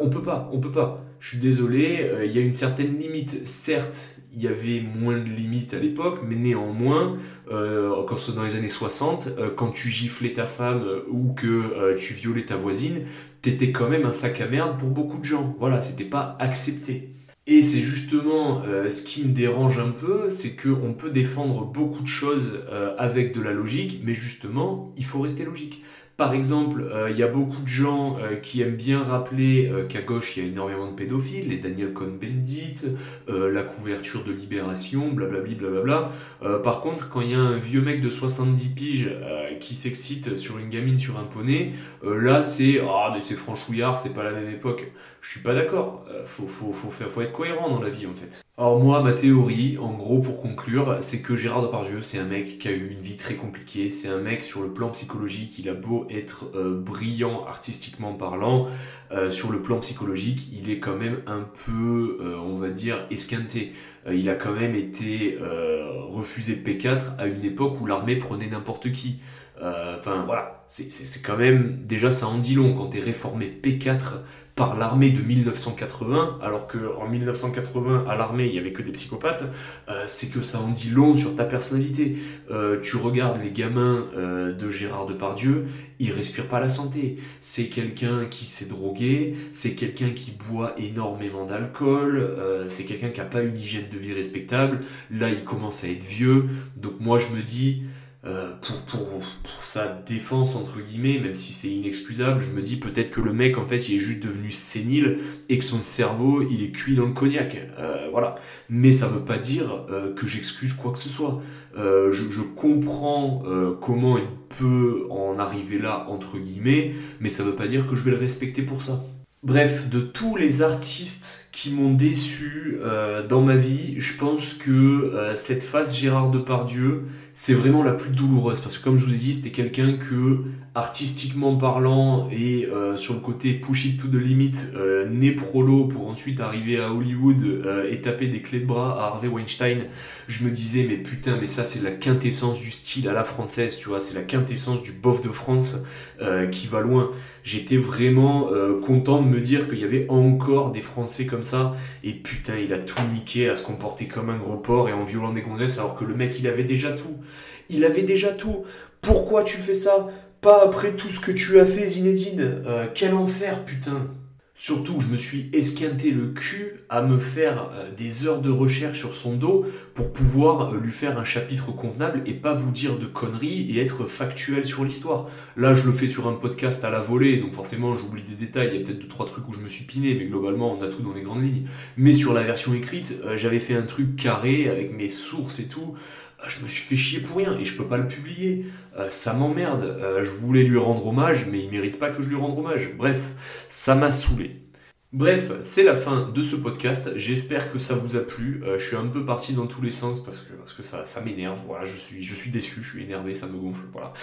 On peut pas, on peut pas. Je suis désolé, il y a une certaine limite. Certes, il y avait moins de limites à l'époque, mais néanmoins, euh, quand c'est dans les années 60, euh, quand tu giflais ta femme euh, ou que tu violais ta voisine, t'étais quand même un sac à merde pour beaucoup de gens. Voilà, c'était pas accepté. Et c'est justement ce qui me dérange un peu, c'est qu'on peut défendre beaucoup de choses avec de la logique, mais justement, il faut rester logique. Par exemple, euh, il y a beaucoup de gens euh, qui aiment bien rappeler euh, qu'à gauche, il y a énormément de pédophiles, les Daniel Cohn-Bendit, la couverture de Libération, blablabla. blablabla. par contre, quand il y a un vieux mec de 70 piges qui s'excite sur une gamine sur un poney, là, c'est « Ah, mais c'est franchouillard, c'est pas la même époque ». Je suis pas d'accord. Faut, faut, faut, faut être cohérent dans la vie, en fait. Alors moi, ma théorie, en gros, pour conclure, c'est que Gérard Depardieu, c'est un mec qui a eu une vie très compliquée. C'est un mec sur le plan psychologique, il a beau être euh, brillant artistiquement parlant, euh, sur le plan psychologique, il est quand même un peu, euh, on va dire, esquinté. il a quand même été refusé P4 à une époque où l'armée prenait n'importe qui. Enfin voilà, c'est quand même déjà ça en dit long quand t'es réformé P4 par l'armée de 1980, alors qu'en 1980, à l'armée, il n'y avait que des psychopathes, euh, c'est que ça en dit long sur ta personnalité. Euh, tu regardes les gamins euh, de Gérard Depardieu, ils respirent pas la santé. C'est quelqu'un qui s'est drogué, c'est quelqu'un qui boit énormément d'alcool, c'est quelqu'un qui n'a pas une hygiène de vie respectable. Là, il commence à être vieux. Donc moi, je me dis... Euh, pour, pour, pour, sa défense entre guillemets, même si c'est inexcusable, je me dis peut-être que le mec en fait il est juste devenu sénile et que son cerveau il est cuit dans le cognac, euh, voilà. Mais ça veut pas dire euh, que j'excuse quoi que ce soit. Je, je, comprends comment il peut en arriver là entre guillemets, mais ça veut pas dire que je vais le respecter pour ça. Bref, de tous les artistes qui m'ont déçu euh, dans ma vie, je pense que euh, cette phase Gérard Depardieu, c'est vraiment la plus douloureuse parce que comme je vous ai dit, c'était quelqu'un que artistiquement parlant et euh, sur le côté push it to the limit, né prolo pour ensuite arriver à Hollywood et taper des clés de bras à Harvey Weinstein, je me disais mais putain mais ça c'est la quintessence du style à la française, tu vois, c'est la quintessence du bof de France qui va loin. J'étais vraiment content de me dire qu'il y avait encore des Français comme ça. Et putain, il a tout niqué à se comporter comme un gros porc et en violant des gonzesses alors que le mec, il avait déjà tout. Il avait déjà tout. Pourquoi tu fais ça? Pas après tout ce que tu as fait, Zinedine. Euh, quel enfer, putain. Surtout, je me suis esquinté le cul à me faire euh, des heures de recherche sur son dos pour pouvoir euh, lui faire un chapitre convenable et pas vous dire de conneries et être factuel sur l'histoire. Là, je le fais sur un podcast à la volée, donc forcément, j'oublie des détails. Il y a peut-être deux trois trucs où je me suis piné, mais globalement, on a tout dans les grandes lignes. Mais sur la version écrite, euh, j'avais fait un truc carré avec mes sources et tout. Euh, je me suis fait chier pour rien et je peux pas le publier. Euh, ça m'emmerde. Euh, je voulais lui rendre hommage, mais il mérite pas que je lui rende hommage. Bref, ça m'a saoulé. Bref, c'est la fin de ce podcast. J'espère que ça vous a plu. Euh, je suis un peu parti dans tous les sens parce que, parce que ça, ça m'énerve. Voilà, je suis, je suis déçu, je suis énervé, ça me gonfle. Voilà.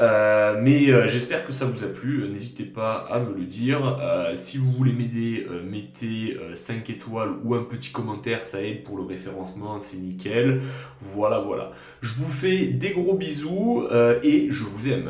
Euh, mais euh, j'espère que ça vous a plu. N'hésitez pas à me le dire. si vous voulez m'aider, mettez 5 étoiles ou un petit commentaire. Ça aide pour le référencement. C'est nickel. Voilà, voilà. Je vous fais des gros bisous et je vous aime.